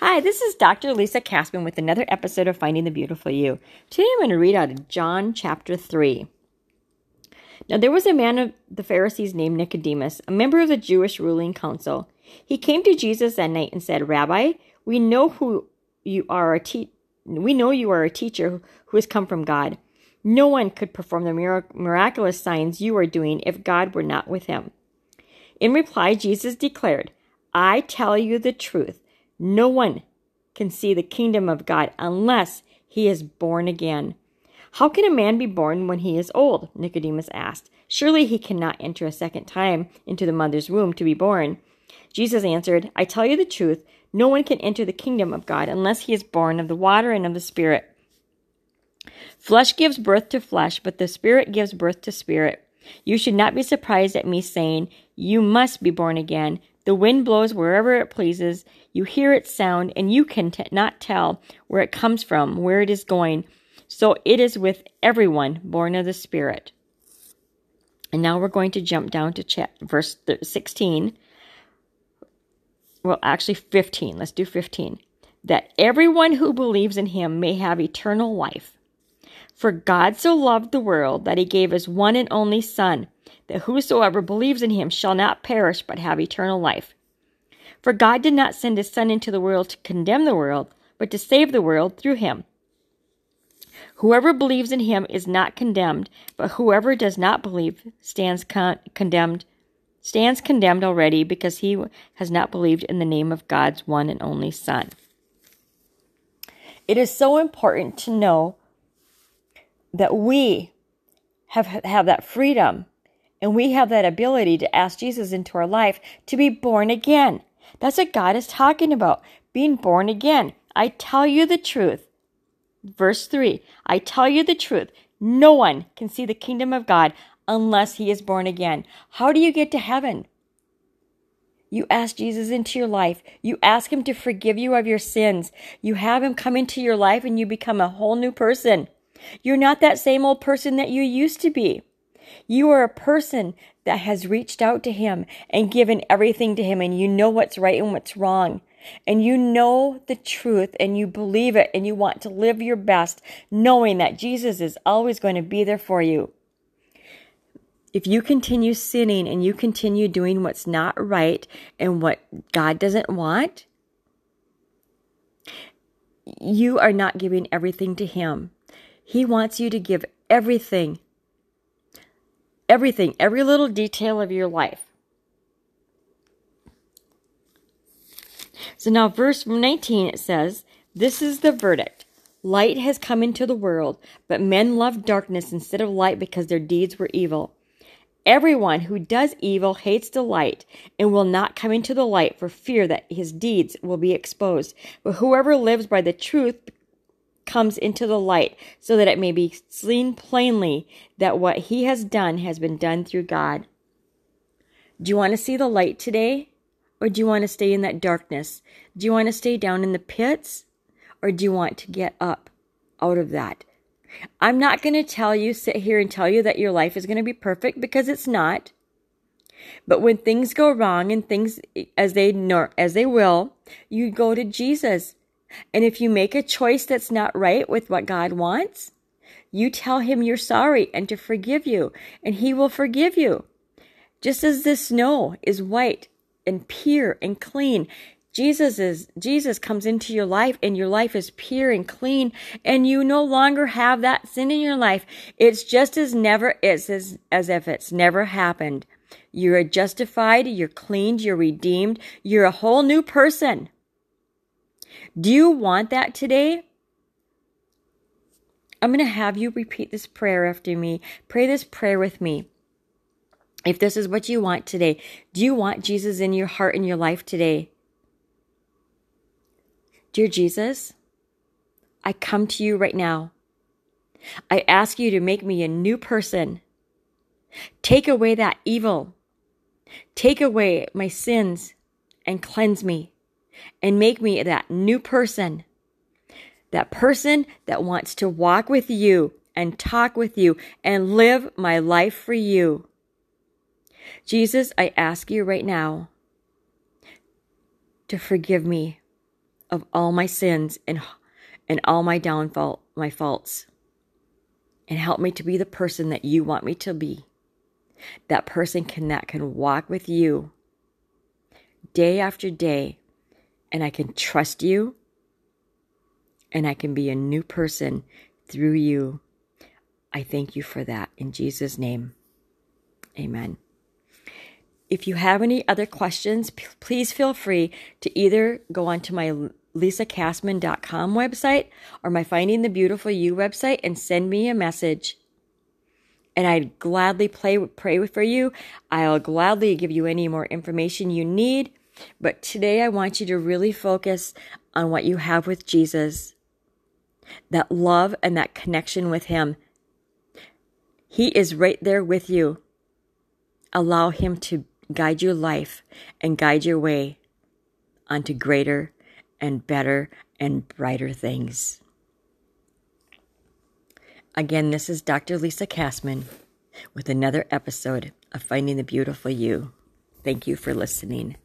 Hi, this is Dr. Lisa Cassman with another episode of Finding the Beautiful You. Today I'm going to read out of John chapter 3. Now there was a man of the Pharisees named Nicodemus, a member of the Jewish ruling council. He came to Jesus that night and said, Rabbi, we know who you are a te- we know you are a teacher who has come from God. No one could perform the miraculous signs you are doing if God were not with him. In reply, Jesus declared, I tell you the truth. No one can see the kingdom of God unless he is born again. How can a man be born when he is old? Nicodemus asked. Surely he cannot enter a second time into the mother's womb to be born. Jesus answered, I tell you the truth, no one can enter the kingdom of God unless he is born of the water and of the Spirit. Flesh gives birth to flesh, but the Spirit gives birth to spirit. You should not be surprised at me saying, You must be born again. The wind blows wherever it pleases. You hear its sound, and you can t- not tell where it comes from, where it is going. So it is with everyone born of the Spirit. And now we're going to jump down to chat, verse 16. Well, actually, 15. Let's do 15. That everyone who believes in him may have eternal life. For God so loved the world that he gave his one and only Son that whosoever believes in him shall not perish but have eternal life. For God did not send his Son into the world to condemn the world, but to save the world through him. Whoever believes in him is not condemned, but whoever does not believe stands con- condemned stands condemned already because he has not believed in the name of God's one and only Son. It is so important to know that we have have that freedom and we have that ability to ask Jesus into our life to be born again. That's what God is talking about. Being born again. I tell you the truth. Verse 3 I tell you the truth. No one can see the kingdom of God unless he is born again. How do you get to heaven? You ask Jesus into your life. You ask him to forgive you of your sins. You have him come into your life and you become a whole new person. You're not that same old person that you used to be. You are a person that has reached out to Him and given everything to Him, and you know what's right and what's wrong. And you know the truth and you believe it and you want to live your best, knowing that Jesus is always going to be there for you. If you continue sinning and you continue doing what's not right and what God doesn't want, you are not giving everything to Him. He wants you to give everything everything, every little detail of your life. So now, verse 19, it says, This is the verdict. Light has come into the world, but men love darkness instead of light because their deeds were evil. Everyone who does evil hates the light and will not come into the light for fear that his deeds will be exposed. But whoever lives by the truth comes into the light so that it may be seen plainly that what he has done has been done through God. Do you want to see the light today? Or do you want to stay in that darkness? Do you want to stay down in the pits? Or do you want to get up out of that? I'm not going to tell you, sit here and tell you that your life is going to be perfect because it's not. But when things go wrong and things as they nor as they will, you go to Jesus and if you make a choice that's not right with what God wants, you tell him you're sorry and to forgive you, and he will forgive you. Just as the snow is white and pure and clean, Jesus is Jesus comes into your life and your life is pure and clean and you no longer have that sin in your life. It's just as never it's as, as if it's never happened. You're justified, you're cleaned, you're redeemed, you're a whole new person. Do you want that today? I'm going to have you repeat this prayer after me. Pray this prayer with me. If this is what you want today, do you want Jesus in your heart and your life today? Dear Jesus, I come to you right now. I ask you to make me a new person. Take away that evil. Take away my sins and cleanse me and make me that new person. That person that wants to walk with you and talk with you and live my life for you. Jesus, I ask you right now to forgive me of all my sins and and all my downfall, my faults. And help me to be the person that you want me to be. That person can that can walk with you day after day and I can trust you and I can be a new person through you. I thank you for that in Jesus' name. Amen. If you have any other questions, p- please feel free to either go onto my lisacassman.com website or my Finding the Beautiful You website and send me a message. And I'd gladly play, pray for you. I'll gladly give you any more information you need. But today I want you to really focus on what you have with Jesus that love and that connection with Him. He is right there with you. Allow Him to guide your life and guide your way onto greater and better and brighter things. Again, this is Dr. Lisa Cassman with another episode of Finding the Beautiful You. Thank you for listening.